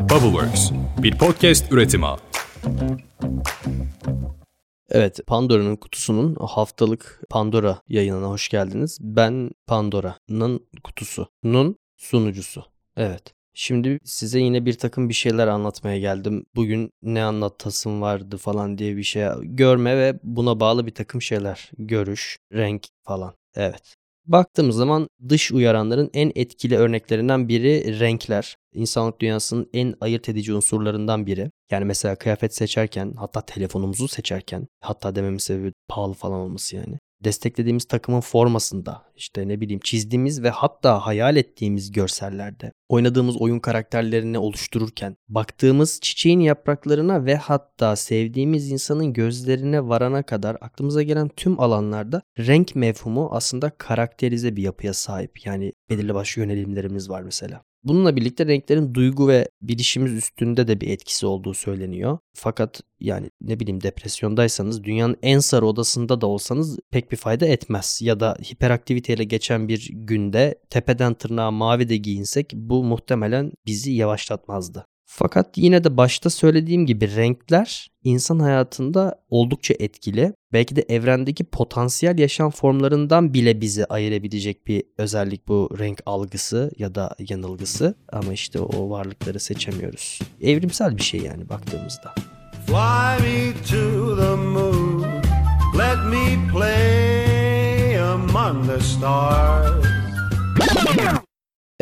Bubbleworks, bir podcast üretimi. Evet, Pandora'nın kutusunun haftalık Pandora yayınına hoş geldiniz. Ben Pandora'nın kutusunun sunucusu. Evet. Şimdi size yine bir takım bir şeyler anlatmaya geldim. Bugün ne anlatasım vardı falan diye bir şey görme ve buna bağlı bir takım şeyler. Görüş, renk falan. Evet. Baktığımız zaman dış uyaranların en etkili örneklerinden biri renkler. İnsanlık dünyasının en ayırt edici unsurlarından biri. Yani mesela kıyafet seçerken hatta telefonumuzu seçerken hatta dememin sebebi pahalı falan olması yani desteklediğimiz takımın formasında, işte ne bileyim çizdiğimiz ve hatta hayal ettiğimiz görsellerde, oynadığımız oyun karakterlerini oluştururken, baktığımız çiçeğin yapraklarına ve hatta sevdiğimiz insanın gözlerine varana kadar aklımıza gelen tüm alanlarda renk mevhumu aslında karakterize bir yapıya sahip. Yani belirli başlı yönelimlerimiz var mesela. Bununla birlikte renklerin duygu ve bilişimiz üstünde de bir etkisi olduğu söyleniyor. Fakat yani ne bileyim depresyondaysanız dünyanın en sarı odasında da olsanız pek bir fayda etmez. Ya da hiperaktiviteyle geçen bir günde tepeden tırnağa mavi de giyinsek bu muhtemelen bizi yavaşlatmazdı. Fakat yine de başta söylediğim gibi renkler insan hayatında oldukça etkili. Belki de evrendeki potansiyel yaşam formlarından bile bizi ayırabilecek bir özellik bu renk algısı ya da yanılgısı. Ama işte o varlıkları seçemiyoruz. Evrimsel bir şey yani baktığımızda. Fly me to the moon, let me play among the stars.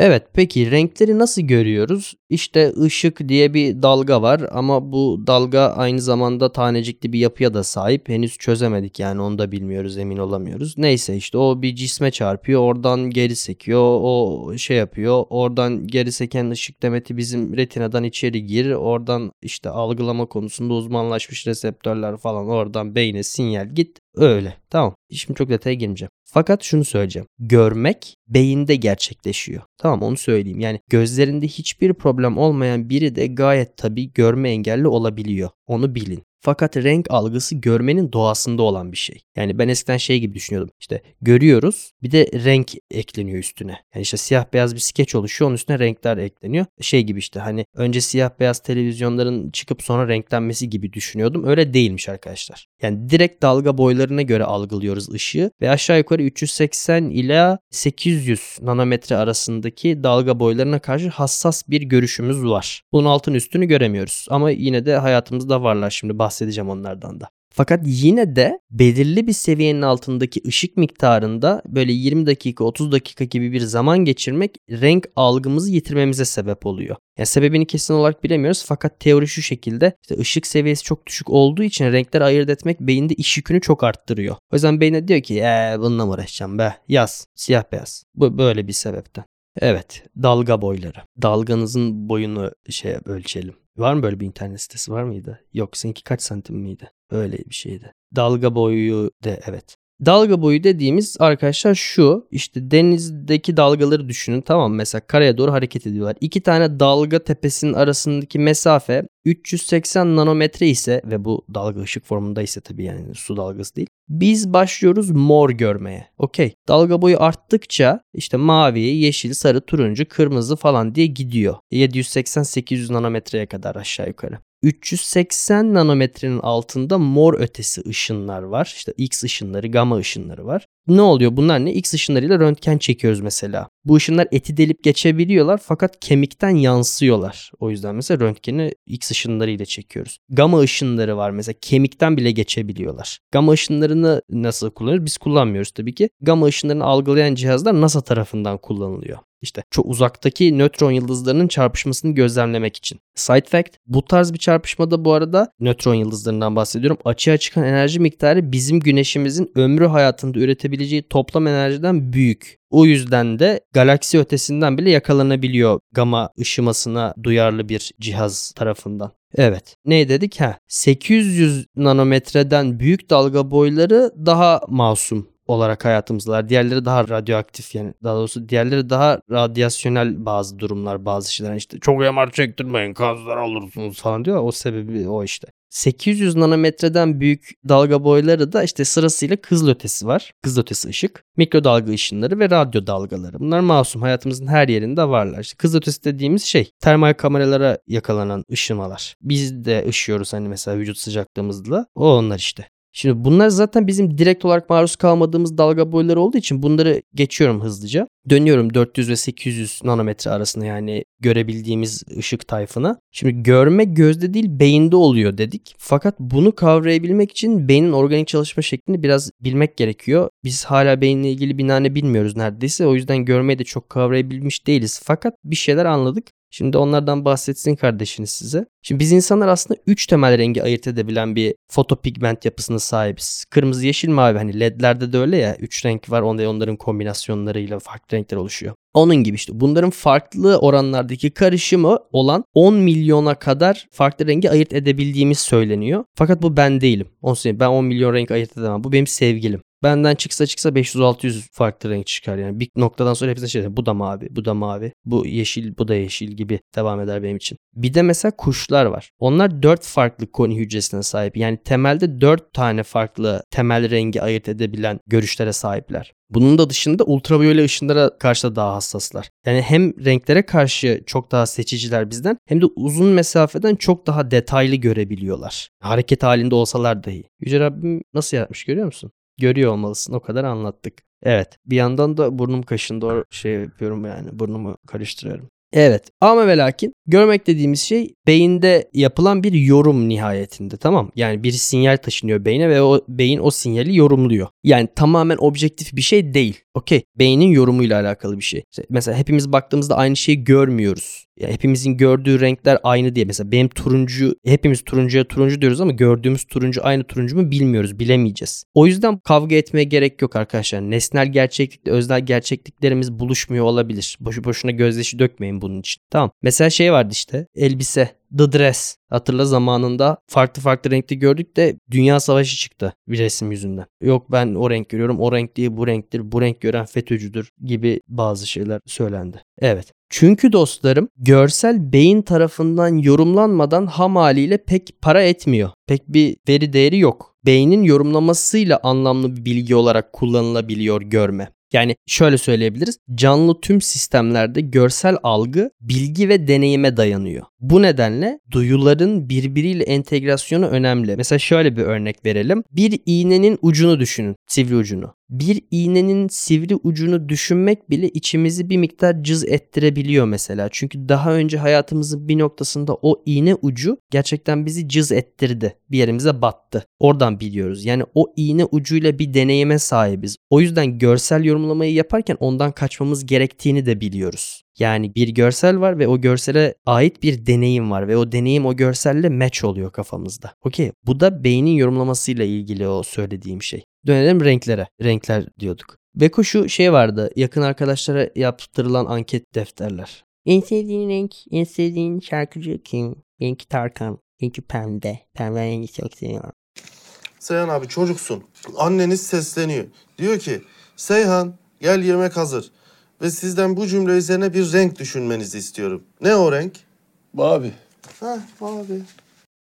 Evet peki renkleri nasıl görüyoruz? İşte ışık diye bir dalga var ama bu dalga aynı zamanda tanecikli bir yapıya da sahip. Henüz çözemedik yani onu da bilmiyoruz emin olamıyoruz. Neyse işte o bir cisme çarpıyor oradan geri sekiyor o şey yapıyor oradan geri seken ışık demeti bizim retinadan içeri gir oradan işte algılama konusunda uzmanlaşmış reseptörler falan oradan beyne sinyal git öyle tamam. Şimdi çok detaya girmeyeceğim. Fakat şunu söyleyeceğim. Görmek beyinde gerçekleşiyor. Tamam onu söyleyeyim. Yani gözlerinde hiçbir problem olmayan biri de gayet tabii görme engelli olabiliyor. Onu bilin. Fakat renk algısı görmenin doğasında olan bir şey. Yani ben eskiden şey gibi düşünüyordum. İşte görüyoruz bir de renk ekleniyor üstüne. Yani işte siyah beyaz bir skeç oluşuyor onun üstüne renkler ekleniyor. Şey gibi işte hani önce siyah beyaz televizyonların çıkıp sonra renklenmesi gibi düşünüyordum. Öyle değilmiş arkadaşlar. Yani direkt dalga boylarına göre algılıyoruz ışığı ve aşağı yukarı 380 ila 800 nanometre arasındaki dalga boylarına karşı hassas bir görüşümüz var. Bunun altın üstünü göremiyoruz ama yine de hayatımızda varlar şimdi bahsedeceğim onlardan da. Fakat yine de belirli bir seviyenin altındaki ışık miktarında böyle 20 dakika 30 dakika gibi bir zaman geçirmek renk algımızı yitirmemize sebep oluyor. Yani sebebini kesin olarak bilemiyoruz fakat teori şu şekilde işte ışık seviyesi çok düşük olduğu için renkler ayırt etmek beyinde iş yükünü çok arttırıyor. O yüzden beyne diyor ki eee bununla mı uğraşacağım be yaz siyah beyaz. Bu böyle bir sebepten. Evet dalga boyları. Dalganızın boyunu şey ölçelim. Var mı böyle bir internet sitesi var mıydı? Yok seninki kaç santim miydi? Öyle bir şeydi. Dalga boyu de evet. Dalga boyu dediğimiz arkadaşlar şu işte denizdeki dalgaları düşünün tamam? Mesela karaya doğru hareket ediyorlar. İki tane dalga tepesinin arasındaki mesafe 380 nanometre ise ve bu dalga ışık formunda ise tabii yani su dalgası değil. Biz başlıyoruz mor görmeye. Okey. Dalga boyu arttıkça işte mavi, yeşil, sarı, turuncu, kırmızı falan diye gidiyor. 780-800 nanometreye kadar aşağı yukarı. 380 nanometrenin altında mor ötesi ışınlar var. İşte X ışınları, gamma ışınları var. Ne oluyor? Bunlar ne? X ışınlarıyla röntgen çekiyoruz mesela. Bu ışınlar eti delip geçebiliyorlar fakat kemikten yansıyorlar. O yüzden mesela röntgeni X ışınlarıyla çekiyoruz. Gamma ışınları var mesela kemikten bile geçebiliyorlar. Gamma ışınlarını nasıl kullanıyoruz? Biz kullanmıyoruz tabii ki. Gamma ışınlarını algılayan cihazlar NASA tarafından kullanılıyor. İşte çok uzaktaki nötron yıldızlarının çarpışmasını gözlemlemek için. Side fact bu tarz bir çarpışmada bu arada nötron yıldızlarından bahsediyorum. Açığa çıkan enerji miktarı bizim güneşimizin ömrü hayatında üretebileceği toplam enerjiden büyük. O yüzden de galaksi ötesinden bile yakalanabiliyor gama ışımasına duyarlı bir cihaz tarafından. Evet. Ne dedik? Ha, 800 nanometreden büyük dalga boyları daha masum olarak hayatımızdalar. Diğerleri daha radyoaktif yani daha doğrusu diğerleri daha radyasyonel bazı durumlar bazı şeyler işte çok MR çektirmeyin kanser olursunuz falan diyor. O sebebi o işte. 800 nanometreden büyük dalga boyları da işte sırasıyla kızılötesi var. Kızılötesi ışık, mikrodalga ışınları ve radyo dalgaları. Bunlar masum hayatımızın her yerinde varlar. İşte kızılötesi dediğimiz şey termal kameralara yakalanan ışımalar. Biz de ışıyoruz hani mesela vücut sıcaklığımızla. O onlar işte. Şimdi bunlar zaten bizim direkt olarak maruz kalmadığımız dalga boyları olduğu için bunları geçiyorum hızlıca. Dönüyorum 400 ve 800 nanometre arasında yani görebildiğimiz ışık tayfına. Şimdi görme gözde değil beyinde oluyor dedik. Fakat bunu kavrayabilmek için beynin organik çalışma şeklini biraz bilmek gerekiyor. Biz hala beyinle ilgili bir nane bilmiyoruz neredeyse. O yüzden görmeyi de çok kavrayabilmiş değiliz. Fakat bir şeyler anladık. Şimdi onlardan bahsetsin kardeşiniz size. Şimdi biz insanlar aslında 3 temel rengi ayırt edebilen bir fotopigment yapısına sahibiz. Kırmızı, yeşil, mavi hani ledlerde de öyle ya 3 renk var onda onların kombinasyonlarıyla farklı renkler oluşuyor. Onun gibi işte bunların farklı oranlardaki karışımı olan 10 milyona kadar farklı rengi ayırt edebildiğimiz söyleniyor. Fakat bu ben değilim. Ben 10 milyon renk ayırt edemem. Bu benim sevgilim. Benden çıksa çıksa 500-600 farklı renk çıkar yani. Bir noktadan sonra hepsi şey bu da mavi, bu da mavi, bu yeşil, bu da yeşil gibi devam eder benim için. Bir de mesela kuşlar var. Onlar 4 farklı koni hücresine sahip. Yani temelde 4 tane farklı temel rengi ayırt edebilen görüşlere sahipler. Bunun da dışında ultraviyole ışınlara karşı da daha hassaslar. Yani hem renklere karşı çok daha seçiciler bizden hem de uzun mesafeden çok daha detaylı görebiliyorlar. Hareket halinde olsalar dahi. Yüce Rabbim nasıl yapmış görüyor musun? Görüyor olmalısın. O kadar anlattık. Evet. Bir yandan da burnum kaşındı. Şey yapıyorum yani. Burnumu karıştırıyorum. Evet ama ve lakin görmek dediğimiz şey beyinde yapılan bir yorum nihayetinde tamam Yani bir sinyal taşınıyor beyne ve o beyin o sinyali yorumluyor. Yani tamamen objektif bir şey değil. Okey beynin yorumuyla alakalı bir şey. İşte mesela hepimiz baktığımızda aynı şeyi görmüyoruz. Ya hepimizin gördüğü renkler aynı diye. Mesela benim turuncu, hepimiz turuncuya turuncu diyoruz ama gördüğümüz turuncu aynı turuncu mu bilmiyoruz, bilemeyeceğiz. O yüzden kavga etmeye gerek yok arkadaşlar. Nesnel gerçeklikle öznel gerçekliklerimiz buluşmuyor olabilir. Boşu boşuna gözyaşı dökmeyin bunun için. Tamam. Mesela şey vardı işte elbise. The Dress. Hatırla zamanında farklı farklı renkte gördük de dünya savaşı çıktı bir resim yüzünden. Yok ben o renk görüyorum o renk değil bu renktir bu renk gören FETÖ'cüdür gibi bazı şeyler söylendi. Evet. Çünkü dostlarım görsel beyin tarafından yorumlanmadan ham haliyle pek para etmiyor. Pek bir veri değeri yok. Beynin yorumlamasıyla anlamlı bir bilgi olarak kullanılabiliyor görme. Yani şöyle söyleyebiliriz. Canlı tüm sistemlerde görsel algı bilgi ve deneyime dayanıyor. Bu nedenle duyuların birbiriyle entegrasyonu önemli. Mesela şöyle bir örnek verelim. Bir iğnenin ucunu düşünün, sivri ucunu bir iğnenin sivri ucunu düşünmek bile içimizi bir miktar cız ettirebiliyor mesela. Çünkü daha önce hayatımızın bir noktasında o iğne ucu gerçekten bizi cız ettirdi. Bir yerimize battı. Oradan biliyoruz. Yani o iğne ucuyla bir deneyime sahibiz. O yüzden görsel yorumlamayı yaparken ondan kaçmamız gerektiğini de biliyoruz. Yani bir görsel var ve o görsele ait bir deneyim var ve o deneyim o görselle match oluyor kafamızda. Okey. Bu da beynin yorumlamasıyla ilgili o söylediğim şey. Dönelim renklere. Renkler diyorduk. Beko şu şey vardı. Yakın arkadaşlara yaptırılan anket defterler. En sevdiğin renk, en sevdiğin şarkıcı kim? Benimki Tarkan. Benimki Pembe. Pembe rengi çok seviyorum. Seyhan abi çocuksun. Anneniz sesleniyor. Diyor ki Seyhan gel yemek hazır. Ve sizden bu cümle üzerine bir renk düşünmenizi istiyorum. Ne o renk? Mavi. Ha mavi.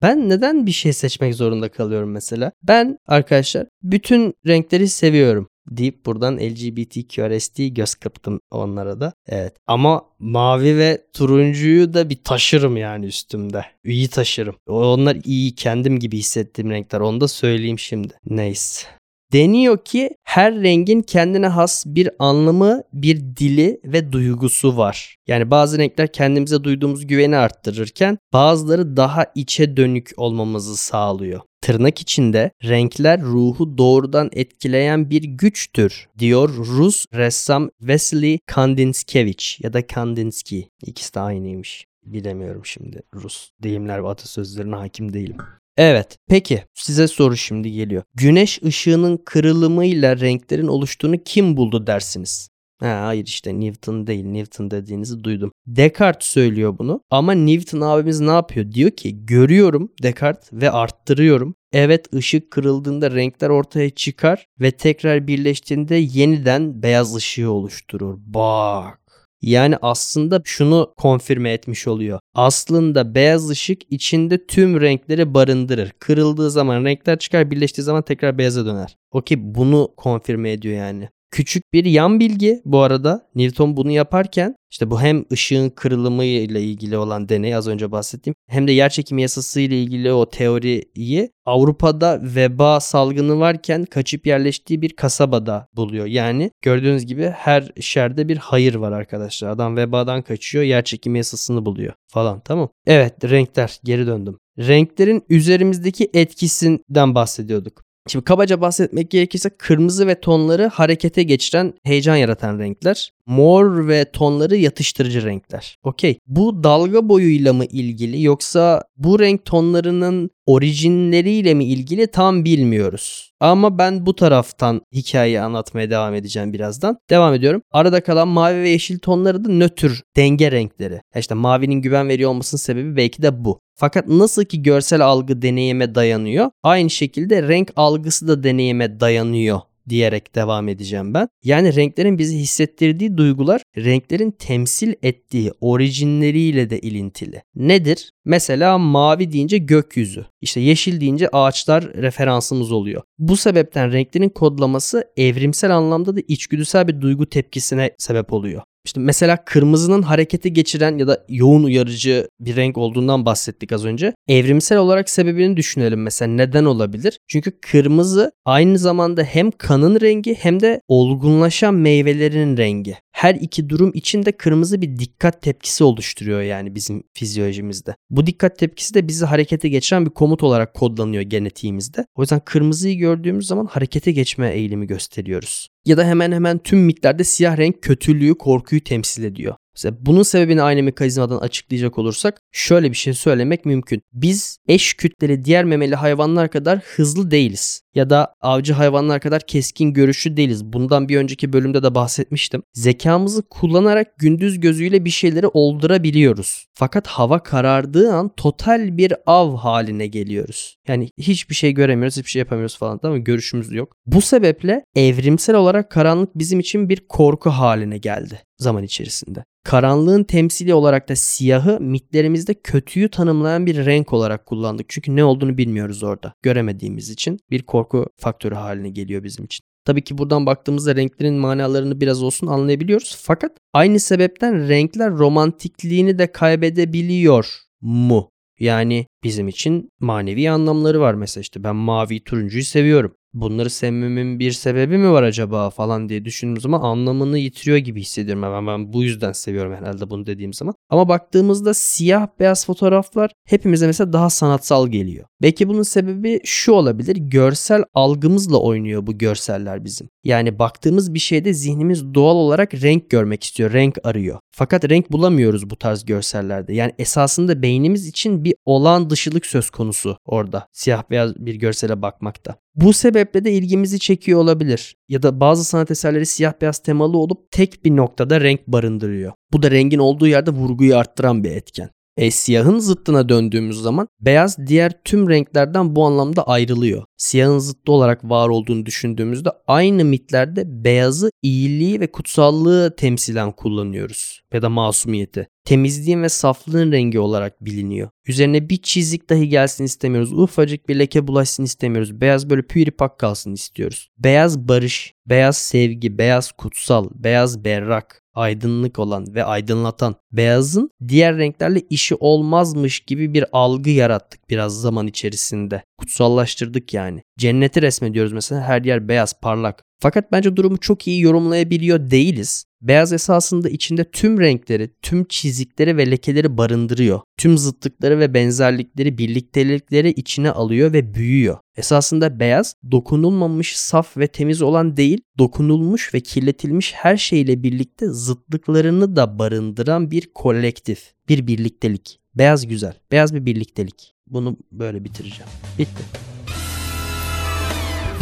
Ben neden bir şey seçmek zorunda kalıyorum mesela? Ben arkadaşlar bütün renkleri seviyorum deyip buradan LGBTQRST göz kırptım onlara da. Evet. Ama mavi ve turuncuyu da bir taşırım yani üstümde. İyi taşırım. Onlar iyi kendim gibi hissettiğim renkler. Onu da söyleyeyim şimdi. Neyse. Deniyor ki her rengin kendine has bir anlamı, bir dili ve duygusu var. Yani bazı renkler kendimize duyduğumuz güveni arttırırken bazıları daha içe dönük olmamızı sağlıyor. Tırnak içinde renkler ruhu doğrudan etkileyen bir güçtür diyor Rus ressam Vasily Kandinskevich ya da Kandinsky. İkisi de aynıymış. Bilemiyorum şimdi Rus deyimler ve atasözlerine hakim değilim. Evet. Peki size soru şimdi geliyor. Güneş ışığının kırılımıyla renklerin oluştuğunu kim buldu dersiniz? Ha, hayır işte Newton değil. Newton dediğinizi duydum. Descartes söylüyor bunu. Ama Newton abimiz ne yapıyor? Diyor ki görüyorum Descartes ve arttırıyorum. Evet ışık kırıldığında renkler ortaya çıkar ve tekrar birleştiğinde yeniden beyaz ışığı oluşturur. Bak Yani aslında şunu konfirme etmiş oluyor. Aslında beyaz ışık içinde tüm renkleri barındırır. Kırıldığı zaman renkler çıkar, birleştiği zaman tekrar beyaza döner. Okey bunu konfirme ediyor yani. Küçük bir yan bilgi bu arada Newton bunu yaparken işte bu hem ışığın kırılımı ile ilgili olan deney az önce bahsettiğim hem de yerçekimi yasası ile ilgili o teoriyi Avrupa'da veba salgını varken kaçıp yerleştiği bir kasabada buluyor. Yani gördüğünüz gibi her şerde bir hayır var arkadaşlar. Adam vebadan kaçıyor yerçekimi yasasını buluyor falan tamam. Evet renkler geri döndüm. Renklerin üzerimizdeki etkisinden bahsediyorduk. Şimdi kabaca bahsetmek gerekirse kırmızı ve tonları harekete geçiren, heyecan yaratan renkler. Mor ve tonları yatıştırıcı renkler. Okey. Bu dalga boyuyla mı ilgili yoksa bu renk tonlarının orijinleriyle mi ilgili tam bilmiyoruz. Ama ben bu taraftan hikayeyi anlatmaya devam edeceğim birazdan. Devam ediyorum. Arada kalan mavi ve yeşil tonları da nötr denge renkleri. İşte mavinin güven veriyor olmasının sebebi belki de bu. Fakat nasıl ki görsel algı deneyime dayanıyor, aynı şekilde renk algısı da deneyime dayanıyor diyerek devam edeceğim ben. Yani renklerin bizi hissettirdiği duygular renklerin temsil ettiği orijinleriyle de ilintili. Nedir? Mesela mavi deyince gökyüzü, işte yeşil deyince ağaçlar referansımız oluyor. Bu sebepten renklerin kodlaması evrimsel anlamda da içgüdüsel bir duygu tepkisine sebep oluyor. İşte mesela kırmızının hareketi geçiren ya da yoğun uyarıcı bir renk olduğundan bahsettik az önce. Evrimsel olarak sebebini düşünelim mesela neden olabilir? Çünkü kırmızı aynı zamanda hem kanın rengi hem de olgunlaşan meyvelerin rengi. Her iki durum içinde kırmızı bir dikkat tepkisi oluşturuyor yani bizim fizyolojimizde. Bu dikkat tepkisi de bizi harekete geçiren bir komut olarak kodlanıyor genetiğimizde. O yüzden kırmızıyı gördüğümüz zaman harekete geçme eğilimi gösteriyoruz ya da hemen hemen tüm mitlerde siyah renk kötülüğü, korkuyu temsil ediyor. Mesela bunun sebebini aynı mekanizmadan açıklayacak olursak şöyle bir şey söylemek mümkün. Biz eş kütleli diğer memeli hayvanlar kadar hızlı değiliz. Ya da avcı hayvanlar kadar keskin görüşlü değiliz. Bundan bir önceki bölümde de bahsetmiştim. Zekamızı kullanarak gündüz gözüyle bir şeyleri oldurabiliyoruz. Fakat hava karardığı an total bir av haline geliyoruz. Yani hiçbir şey göremiyoruz, hiçbir şey yapamıyoruz falan ama görüşümüz yok. Bu sebeple evrimsel olarak karanlık bizim için bir korku haline geldi zaman içerisinde. Karanlığın temsili olarak da siyahı mitlerimizde kötüyü tanımlayan bir renk olarak kullandık. Çünkü ne olduğunu bilmiyoruz orada. Göremediğimiz için bir korku faktörü haline geliyor bizim için. Tabii ki buradan baktığımızda renklerin manalarını biraz olsun anlayabiliyoruz. Fakat aynı sebepten renkler romantikliğini de kaybedebiliyor mu? Yani bizim için manevi anlamları var mesela işte ben mavi turuncuyu seviyorum bunları sevmemin bir sebebi mi var acaba falan diye düşündüğüm zaman anlamını yitiriyor gibi hissediyorum. Ben, ben bu yüzden seviyorum herhalde bunu dediğim zaman. Ama baktığımızda siyah beyaz fotoğraflar hepimize mesela daha sanatsal geliyor. Belki bunun sebebi şu olabilir. Görsel algımızla oynuyor bu görseller bizim. Yani baktığımız bir şeyde zihnimiz doğal olarak renk görmek istiyor, renk arıyor. Fakat renk bulamıyoruz bu tarz görsellerde. Yani esasında beynimiz için bir olağan dışılık söz konusu orada. Siyah beyaz bir görsele bakmakta. Bu sebeple de ilgimizi çekiyor olabilir. Ya da bazı sanat eserleri siyah beyaz temalı olup tek bir noktada renk barındırıyor. Bu da rengin olduğu yerde vurguyu arttıran bir etken. E, siyahın zıttına döndüğümüz zaman beyaz diğer tüm renklerden bu anlamda ayrılıyor. Siyahın zıttı olarak var olduğunu düşündüğümüzde aynı mitlerde beyazı iyiliği ve kutsallığı temsilen kullanıyoruz ya da masumiyeti. Temizliğin ve saflığın rengi olarak biliniyor. Üzerine bir çizik dahi gelsin istemiyoruz. Ufacık bir leke bulaşsın istemiyoruz. Beyaz böyle püripak kalsın istiyoruz. Beyaz barış, beyaz sevgi, beyaz kutsal, beyaz berrak, aydınlık olan ve aydınlatan beyazın diğer renklerle işi olmazmış gibi bir algı yarattık biraz zaman içerisinde. Kutsallaştırdık yani. Cenneti resmediyoruz mesela her yer beyaz parlak. Fakat bence durumu çok iyi yorumlayabiliyor değiliz. Beyaz esasında içinde tüm renkleri, tüm çizikleri ve lekeleri barındırıyor. Tüm zıtlıkları ve benzerlikleri, birliktelikleri içine alıyor ve büyüyor. Esasında beyaz dokunulmamış, saf ve temiz olan değil, dokunulmuş ve kirletilmiş her şeyle birlikte zıtlıklarını da barındıran bir kolektif, bir birliktelik. Beyaz güzel, beyaz bir birliktelik. Bunu böyle bitireceğim. Bitti.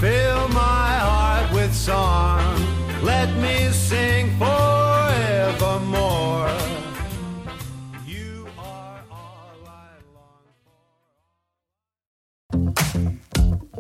Fill my heart with song. Let me sing